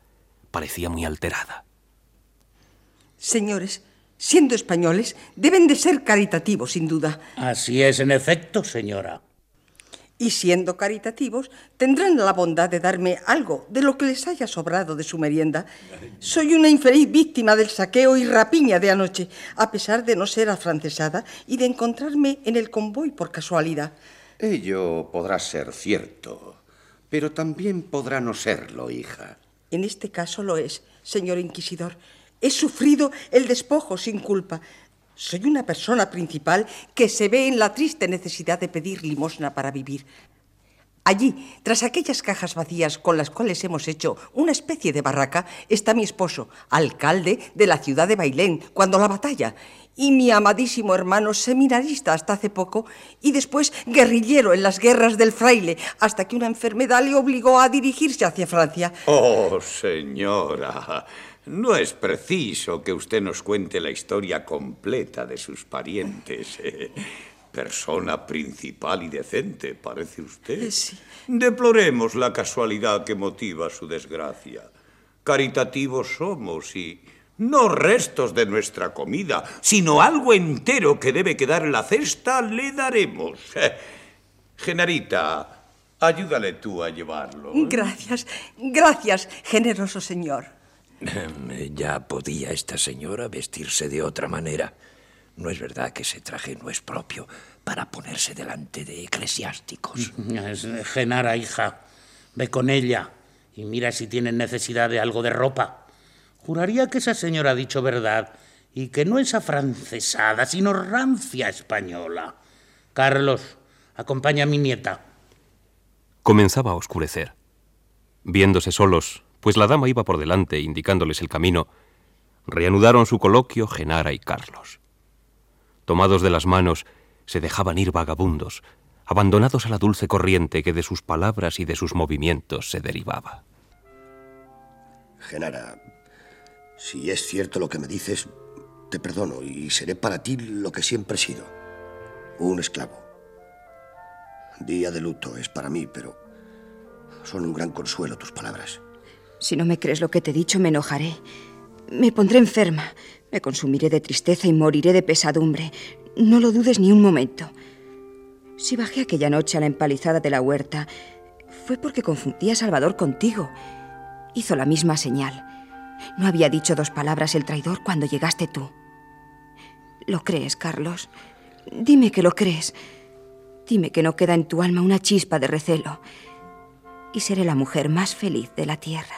Parecía muy alterada. Señores, siendo españoles, deben de ser caritativos, sin duda. Así es, en efecto, señora. Y siendo caritativos, tendrán la bondad de darme algo de lo que les haya sobrado de su merienda. Soy una infeliz víctima del saqueo y rapiña de anoche, a pesar de no ser afrancesada y de encontrarme en el convoy por casualidad. Ello podrá ser cierto, pero también podrá no serlo, hija. En este caso lo es, señor inquisidor. He sufrido el despojo sin culpa. Soy una persona principal que se ve en la triste necesidad de pedir limosna para vivir. Allí, tras aquellas cajas vacías con las cuales hemos hecho una especie de barraca, está mi esposo, alcalde de la ciudad de Bailén, cuando la batalla, y mi amadísimo hermano seminarista hasta hace poco, y después guerrillero en las guerras del fraile, hasta que una enfermedad le obligó a dirigirse hacia Francia. Oh, señora, no es preciso que usted nos cuente la historia completa de sus parientes. eh. Persona principal y decente, parece usted. Sí. Deploremos la casualidad que motiva su desgracia. Caritativos somos y no restos de nuestra comida, sino algo entero que debe quedar en la cesta, le daremos. Eh, Genarita, ayúdale tú a llevarlo. ¿eh? Gracias, gracias, generoso señor. Em, Ya podía esta señora vestirse de otra manera. No es verdad que ese traje no es propio para ponerse delante de eclesiásticos. Es Genara, hija. Ve con ella y mira si tienen necesidad de algo de ropa. Juraría que esa señora ha dicho verdad y que no es afrancesada, sino rancia española. Carlos, acompaña a mi nieta. Comenzaba a oscurecer. Viéndose solos, pues la dama iba por delante indicándoles el camino, reanudaron su coloquio Genara y Carlos. Tomados de las manos, se dejaban ir vagabundos, abandonados a la dulce corriente que de sus palabras y de sus movimientos se derivaba. Genara, si es cierto lo que me dices, te perdono y seré para ti lo que siempre he sido. Un esclavo. Día de luto es para mí, pero son un gran consuelo tus palabras. Si no me crees lo que te he dicho, me enojaré. Me pondré enferma. Me consumiré de tristeza y moriré de pesadumbre. No lo dudes ni un momento. Si bajé aquella noche a la empalizada de la huerta, fue porque confundí a Salvador contigo. Hizo la misma señal. No había dicho dos palabras el traidor cuando llegaste tú. ¿Lo crees, Carlos? Dime que lo crees. Dime que no queda en tu alma una chispa de recelo. Y seré la mujer más feliz de la tierra.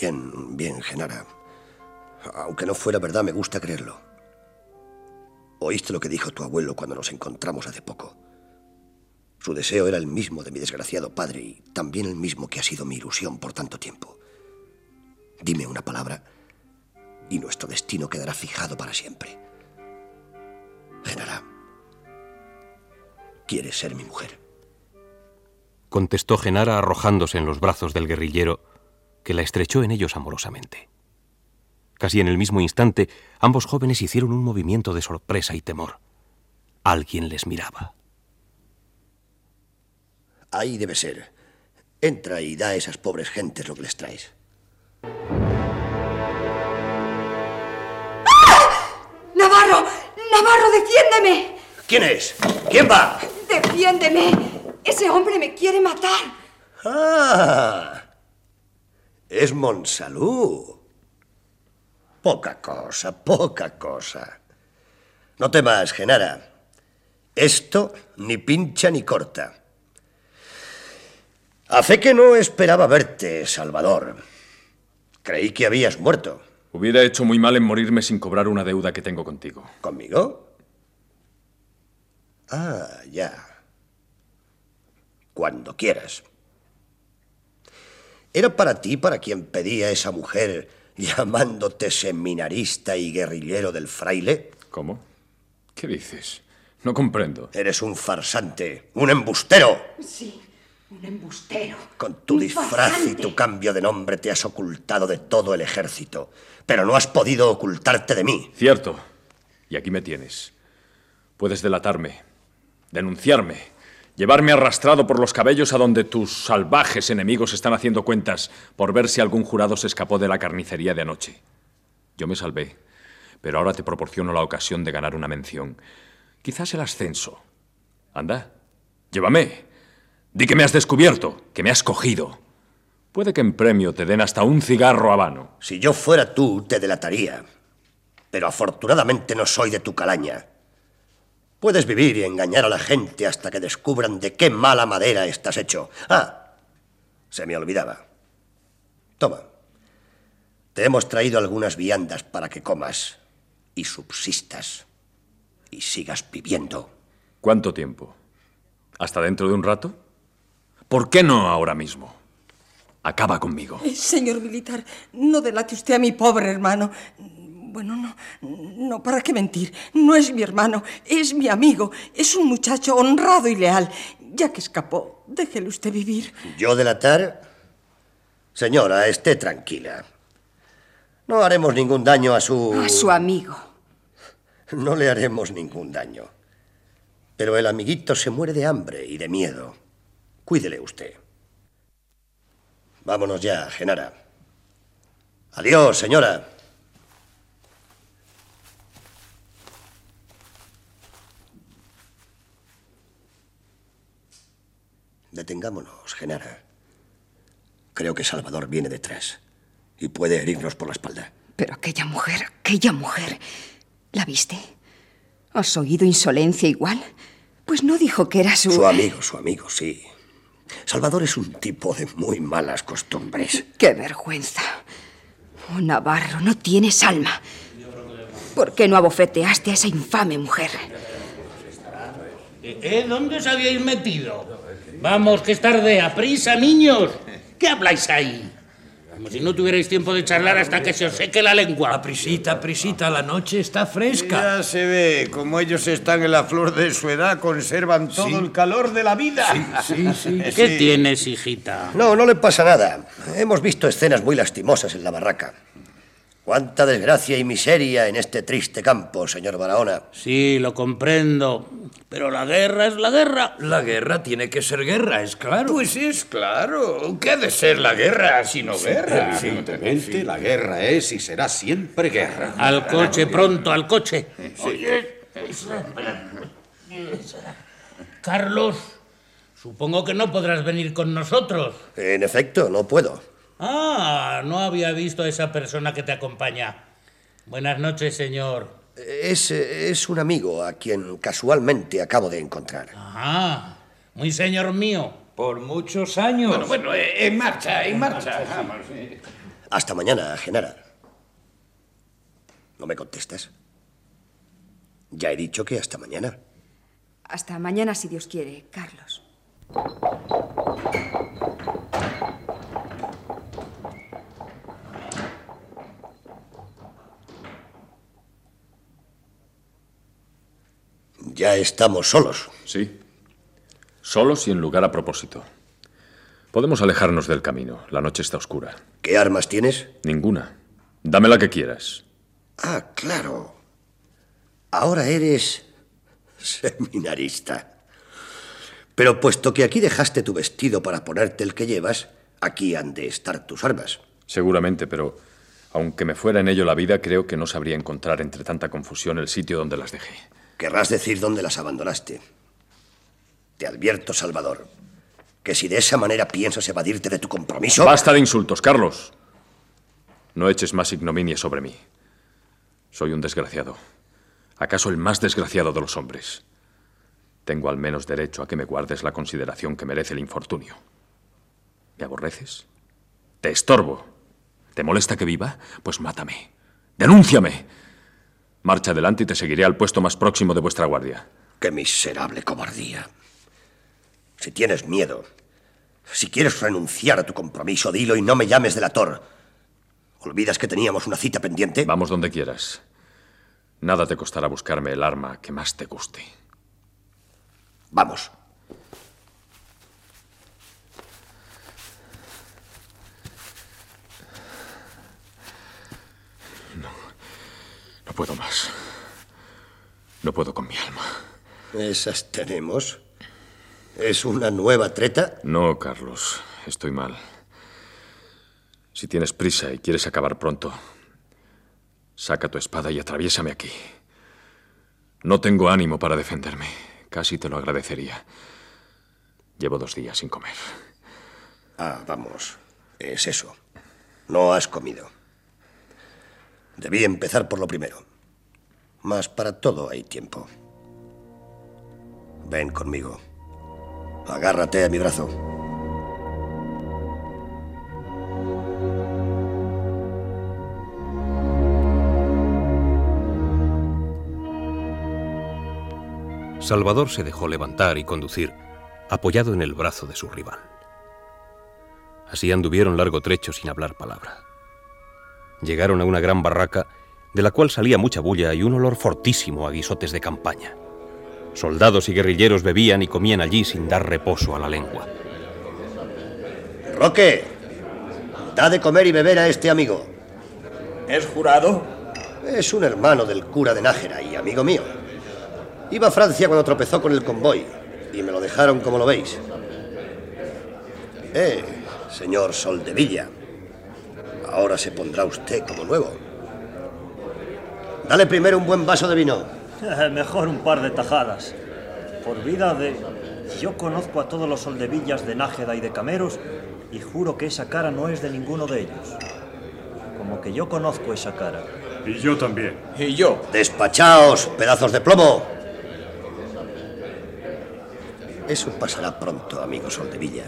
Bien, bien, Genara. Aunque no fuera verdad, me gusta creerlo. Oíste lo que dijo tu abuelo cuando nos encontramos hace poco. Su deseo era el mismo de mi desgraciado padre y también el mismo que ha sido mi ilusión por tanto tiempo. Dime una palabra y nuestro destino quedará fijado para siempre. Genara, ¿quieres ser mi mujer? Contestó Genara arrojándose en los brazos del guerrillero, que la estrechó en ellos amorosamente. Casi en el mismo instante, ambos jóvenes hicieron un movimiento de sorpresa y temor. Alguien les miraba. Ahí debe ser. Entra y da a esas pobres gentes lo que les traes. ¡Navarro! ¡Navarro, defiéndeme! ¿Quién es? ¿Quién va? ¡Defiéndeme! Ese hombre me quiere matar. ¡Ah! Es Monsalú. Poca cosa, poca cosa. No temas, Genara. Esto ni pincha ni corta. A fe que no esperaba verte, Salvador. Creí que habías muerto. Hubiera hecho muy mal en morirme sin cobrar una deuda que tengo contigo. ¿Conmigo? Ah, ya. Cuando quieras. ¿Era para ti para quien pedía esa mujer llamándote seminarista y guerrillero del fraile? ¿Cómo? ¿Qué dices? No comprendo. Eres un farsante, un embustero. Sí, un embustero. Con tu disfraz y tu cambio de nombre te has ocultado de todo el ejército, pero no has podido ocultarte de mí. Cierto. Y aquí me tienes. Puedes delatarme, denunciarme, llevarme arrastrado por los cabellos a donde tus salvajes enemigos están haciendo cuentas por ver si algún jurado se escapó de la carnicería de anoche. Yo me salvé, pero ahora te proporciono la ocasión de ganar una mención. Quizás el ascenso. Anda, llévame. Di que me has descubierto, que me has cogido. Puede que en premio te den hasta un cigarro habano. Si yo fuera tú, te delataría. Pero afortunadamente no soy de tu calaña. Puedes vivir y engañar a la gente hasta que descubran de qué mala madera estás hecho. Ah, se me olvidaba. Toma. Te hemos traído algunas viandas para que comas y subsistas y sigas viviendo. ¿Cuánto tiempo? ¿Hasta dentro de un rato? ¿Por qué no ahora mismo? Acaba conmigo. Eh, Señor militar, no delate usted a mi pobre hermano. Bueno, no, no, ¿para qué mentir? No es mi hermano, es mi amigo. Es un muchacho honrado y leal. Ya que escapó, déjele usted vivir. ¿Yo delatar? Señora, esté tranquila. No haremos ningún daño a su... A su amigo. No le haremos ningún daño. Pero el amiguito se muere de hambre y de miedo. Cuídele usted. Vámonos ya, Genara. Adiós, señora. Detengámonos, Genara. Creo que Salvador viene detrás y puede herirnos por la espalda. Pero aquella mujer, aquella mujer. ¿La viste? ¿Has oído insolencia igual? Pues no dijo que era su... Su amigo, su amigo, sí. Salvador es un tipo de muy malas costumbres. ¡Qué vergüenza! Oh, Navarro, no tienes alma. ¿Por qué no abofeteaste a esa infame mujer? ¿Eh? ¿Dónde os habíais metido? Vamos, que es tarde. ¡A prisa, niños! ¿Qué habláis ahí? Como si no tuvierais tiempo de charlar hasta que se os seque la lengua. Prisita, prisita, la noche está fresca. Ya se ve, como ellos están en la flor de su edad, conservan todo Sí. el calor de la vida. Sí, sí. ¿Qué Sí. tienes, hijita? No, no le pasa nada. Hemos visto escenas muy lastimosas en la barraca. Cuánta desgracia y miseria en este triste campo, señor Barahona. Sí, lo comprendo. Pero la guerra es la guerra. La guerra tiene que ser guerra, es claro. Pues es claro. ¿Qué ha de ser la guerra sino guerra? Evidentemente, la guerra es y será siempre guerra. Al coche, pronto, al coche. Oye, Carlos, supongo que no podrás venir con nosotros. En efecto, no puedo. Ah, no había visto a esa persona que te acompaña. Buenas noches, señor. Es, es un amigo a quien casualmente acabo de encontrar. Ah, muy señor mío. Por muchos años. Bueno, bueno, eh, en marcha, en marcha. Vamos. Hasta mañana, Genara. ¿No me contestas? Ya he dicho que hasta mañana. Hasta mañana, si Dios quiere, Carlos. Ya estamos solos. Sí. Solos y en lugar a propósito. Podemos alejarnos del camino. La noche está oscura. ¿Qué armas tienes? Ninguna. Dame la que quieras. Ah, claro. Ahora eres seminarista. Pero puesto que aquí dejaste tu vestido para ponerte el que llevas, aquí han de estar tus armas. Seguramente, pero aunque me fuera en ello la vida, creo que no sabría encontrar entre tanta confusión el sitio donde las dejé. Querrás decir dónde las abandonaste. Te advierto, Salvador, que si de esa manera piensas evadirte de tu compromiso... Basta de insultos, Carlos. No eches más ignominia sobre mí. Soy un desgraciado. ¿Acaso el más desgraciado de los hombres? Tengo al menos derecho a que me guardes la consideración que merece el infortunio. ¿Me aborreces? ¿Te estorbo? ¿Te molesta que viva? Pues mátame. ¡Denúnciame! Marcha adelante y te seguiré al puesto más próximo de vuestra guardia. ¡Qué miserable cobardía! Si tienes miedo, si quieres renunciar a tu compromiso, dilo y no me llames delator. ¿Olvidas que teníamos una cita pendiente? Vamos donde quieras. Nada te costará buscarme el arma que más te guste. Vamos. Puedo más. No puedo con mi alma. ¿Esas tenemos? ¿Es una nueva treta? No, Carlos. Estoy mal. Si tienes prisa y quieres acabar pronto, saca tu espada y atraviésame aquí. No tengo ánimo para defenderme. Casi te lo agradecería. Llevo dos días sin comer. Ah, vamos. Es eso. No has comido. Debí empezar por lo primero. Mas para todo hay tiempo. Ven conmigo. Agárrate a mi brazo. Salvador se dejó levantar y conducir, apoyado en el brazo de su rival. Así anduvieron largo trecho sin hablar palabra. Llegaron a una gran barraca de la cual salía mucha bulla y un olor fortísimo a guisotes de campaña. Soldados y guerrilleros bebían y comían allí sin dar reposo a la lengua. Roque, da de comer y beber a este amigo. ¿Es jurado? Es un hermano del cura de Nájera y amigo mío. Iba a Francia cuando tropezó con el convoy y me lo dejaron como lo veis. Eh, señor Soldevilla, ahora se pondrá usted como nuevo. Dale primero un buen vaso de vino. Mejor un par de tajadas. Por vida de... Yo conozco a todos los soldevillas de Nájeda y de Cameros y juro que esa cara no es de ninguno de ellos. Como que yo conozco esa cara. Y yo también. Y yo. Despachaos, pedazos de plomo. Eso pasará pronto, amigo Soldevilla.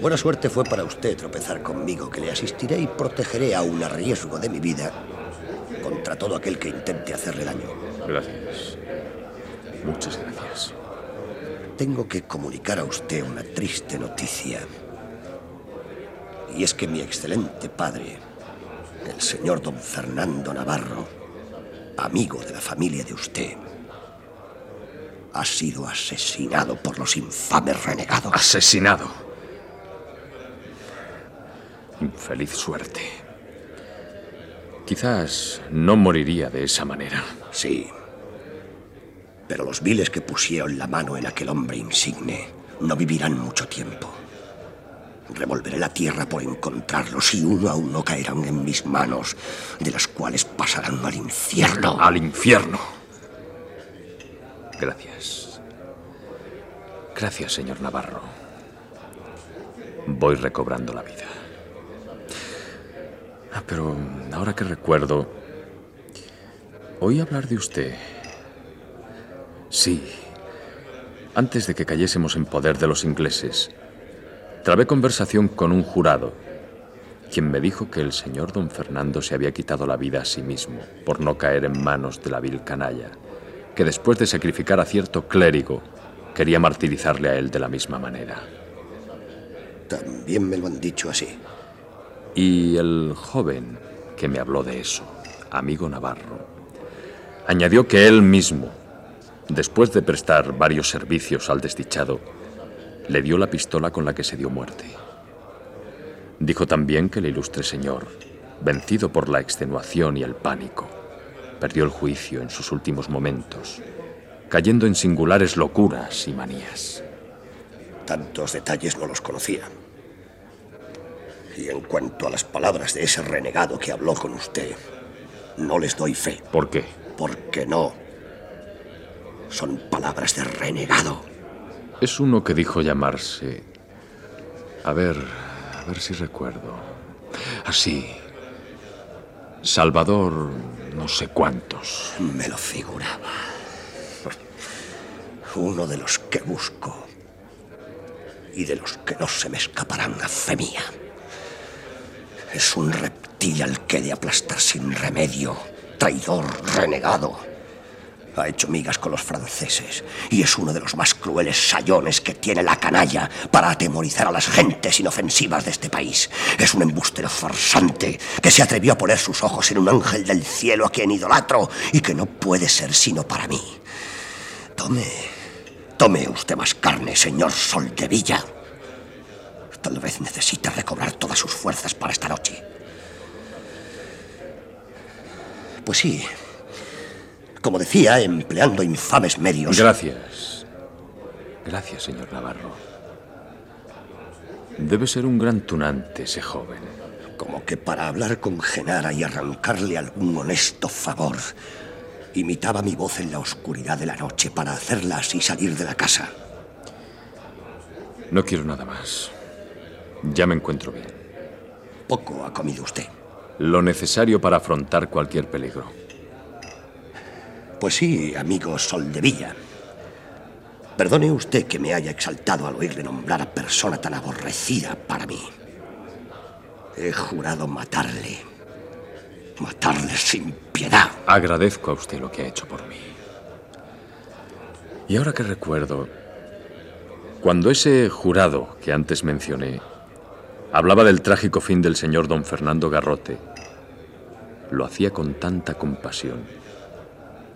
Buena suerte fue para usted tropezar conmigo, que le asistiré y protegeré aún a riesgo de mi vida contra todo aquel que intente hacerle daño. Gracias. Muchas gracias. Tengo que comunicar a usted una triste noticia. Y es que mi excelente padre, el señor don Fernando Navarro, amigo de la familia de usted, ha sido asesinado por los infames renegados. ¿Asesinado? Infeliz suerte. Quizás no moriría de esa manera. Sí. Pero los viles que pusieron la mano en aquel hombre insigne no vivirán mucho tiempo. Revolveré la tierra por encontrarlos y uno a uno caerán en mis manos, de las cuales pasarán al infierno. Al infierno. Gracias. Gracias, señor Navarro. Voy recobrando la vida. Ah, pero ahora que recuerdo, oí hablar de usted. Sí. Antes de que cayésemos en poder de los ingleses, trabé conversación con un jurado, quien me dijo que el señor don Fernando se había quitado la vida a sí mismo por no caer en manos de la vil canalla, que después de sacrificar a cierto clérigo, quería martirizarle a él de la misma manera. También me lo han dicho así. Y el joven que me habló de eso, amigo Navarro, añadió que él mismo, después de prestar varios servicios al desdichado, le dio la pistola con la que se dio muerte. Dijo también que el ilustre señor vencido por la extenuación y el pánico, perdió el juicio en sus últimos momentos, cayendo en singulares locuras y manías. Tantos detalles no los conocía. Y en cuanto a las palabras de ese renegado que habló con usted, no les doy fe. ¿Por qué? Porque no. Son palabras de renegado. Es uno que dijo llamarse... A ver, a ver si recuerdo. Así. Salvador no sé cuántos. Me lo figuraba. Uno de los que busco. Y de los que no se me escaparán a fe mía. Es un reptil al que he de aplastar sin remedio. Traidor, renegado. Ha hecho migas con los franceses y es uno de los más crueles sayones que tiene la canalla para atemorizar a las gentes inofensivas de este país. Es un embustero farsante que se atrevió a poner sus ojos en un ángel del cielo a quien idolatro y que no puede ser sino para mí. Tome, tome usted más carne, señor Sol de Villa. Tal vez necesite recobrar todas sus fuerzas para esta noche. Pues sí, como decía, empleando infames medios. Gracias. Gracias, señor Navarro. Debe ser un gran tunante ese joven. Como que para hablar con Genara y arrancarle algún honesto favor, imitaba mi voz en la oscuridad de la noche para hacerla así salir de la casa. No quiero nada más. Ya me encuentro bien. Poco ha comido usted. Lo necesario para afrontar cualquier peligro. Pues sí, amigo Soldevilla. Perdone usted que me haya exaltado al oírle nombrar a persona tan aborrecida para mí. He jurado matarle. Matarle sin piedad. Agradezco a usted lo que ha hecho por mí. Y ahora que recuerdo, cuando ese jurado que antes mencioné hablaba del trágico fin del señor don Fernando Garrote, lo hacía con tanta compasión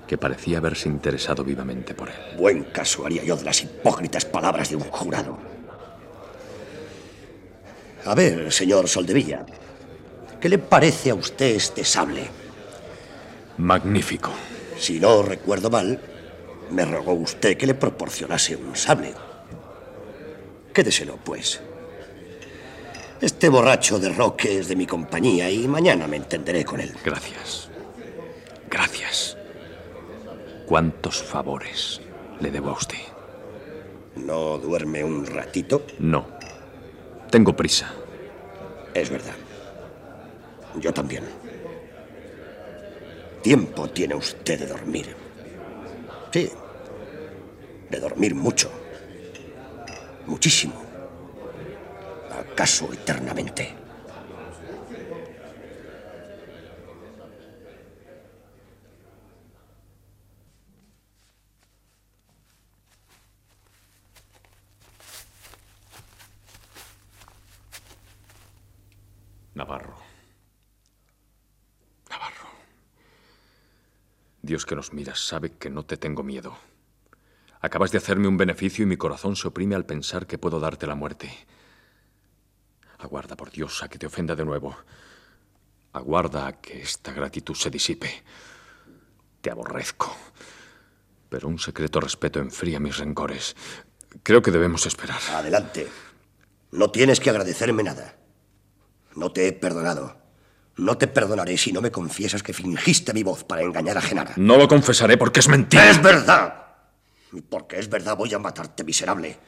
que parecía haberse interesado vivamente por él. Buen caso haría yo de las hipócritas palabras de un jurado. A ver, señor Soldevilla, ¿qué le parece a usted este sable? Magnífico. Si no recuerdo mal, me rogó usted que le proporcionase un sable. Quédeselo, pues. Este borracho de Roque es de mi compañía y mañana me entenderé con él. Gracias. Gracias. ¿Cuántos favores le debo a usted? ¿No duerme un ratito? No. Tengo prisa. Es verdad. Yo también. Tiempo tiene usted de dormir. Sí. De dormir mucho. Muchísimo. ¿Acaso eternamente? Navarro. Navarro. Dios que nos miras sabe que no te tengo miedo. Acabas de hacerme un beneficio y mi corazón se oprime al pensar que puedo darte la muerte. Aguarda, por Dios, a que te ofenda de nuevo. Aguarda a que esta gratitud se disipe. Te aborrezco. Pero un secreto respeto enfría mis rencores. Creo que debemos esperar. Adelante. No tienes que agradecerme nada. No te he perdonado. No te perdonaré si no me confiesas que fingiste mi voz para engañar a Genara. No lo confesaré porque es mentira. ¡Es verdad! Y porque es verdad voy a matarte, miserable.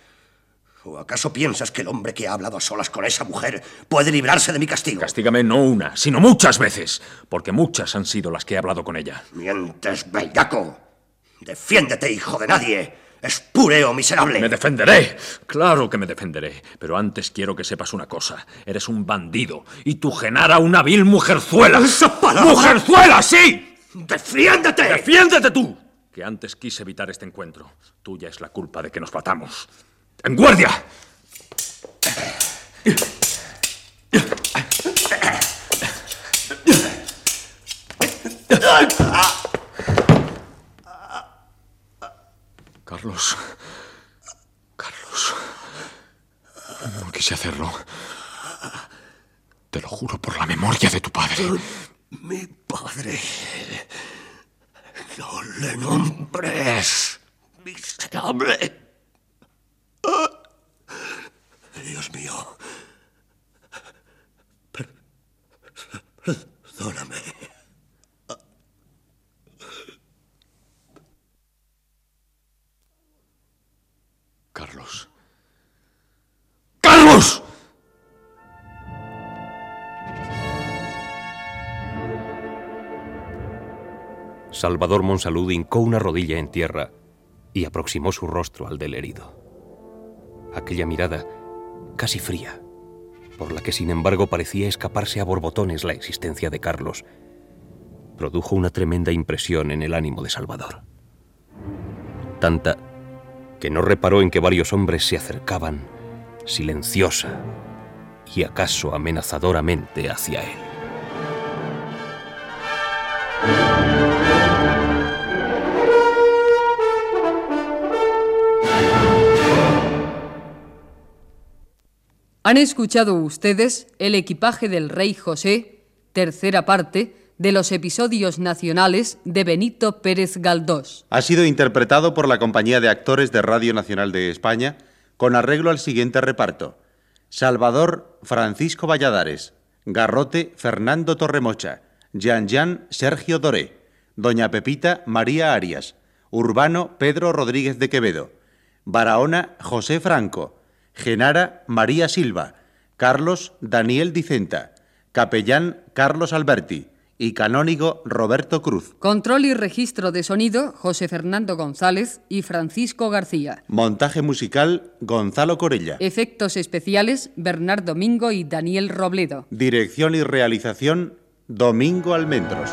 ¿O acaso piensas que el hombre que ha hablado a solas con esa mujer puede librarse de mi castigo? Castígame no una, sino muchas veces, porque muchas han sido las que he hablado con ella. Mientes, bellaco. Defiéndete, hijo de nadie. Espureo miserable. Me defenderé. Claro que me defenderé. Pero antes quiero que sepas una cosa. Eres un bandido y tu Genara una vil mujerzuela. ¡Esa palabra! ¡Mujerzuela, sí! ¡Defiéndete! ¡Defiéndete tú! Que antes quise evitar este encuentro. Tuya es la culpa de que nos matamos. ¡En guardia! Carlos. Carlos. No quise hacerlo. Te lo juro por la memoria de tu padre. Mi padre. No le nombres. Miserable. Dios mío. Per- Perdóname. Carlos. ¡Carlos! Salvador Monsalud hincó una rodilla en tierra y aproximó su rostro al del herido. Aquella mirada, casi fría, por la que sin embargo parecía escaparse a borbotones la existencia de Carlos, produjo una tremenda impresión en el ánimo de Salvador. Tanta que no reparó en que varios hombres se acercaban, silenciosa y acaso amenazadoramente hacia él. Han escuchado ustedes el equipaje del rey José, tercera parte, de los episodios nacionales de Benito Pérez Galdós. Ha sido interpretado por la Compañía de Actores de Radio Nacional de España con arreglo al siguiente reparto. Salvador Francisco Valladares, Garrote Fernando Torremocha, Jean Jean Sergio Doré, Doña Pepita María Arias, Urbano Pedro Rodríguez de Quevedo, Barahona José Franco, Genara María Silva, Carlos Daniel Dicenta, Capellán Carlos Alberti y Canónigo Roberto Cruz. Control y registro de sonido, José Fernando González y Francisco García. Montaje musical Gonzalo Corella. Efectos especiales, Bernardo Domingo y Daniel Robledo. Dirección y realización Domingo Almendros.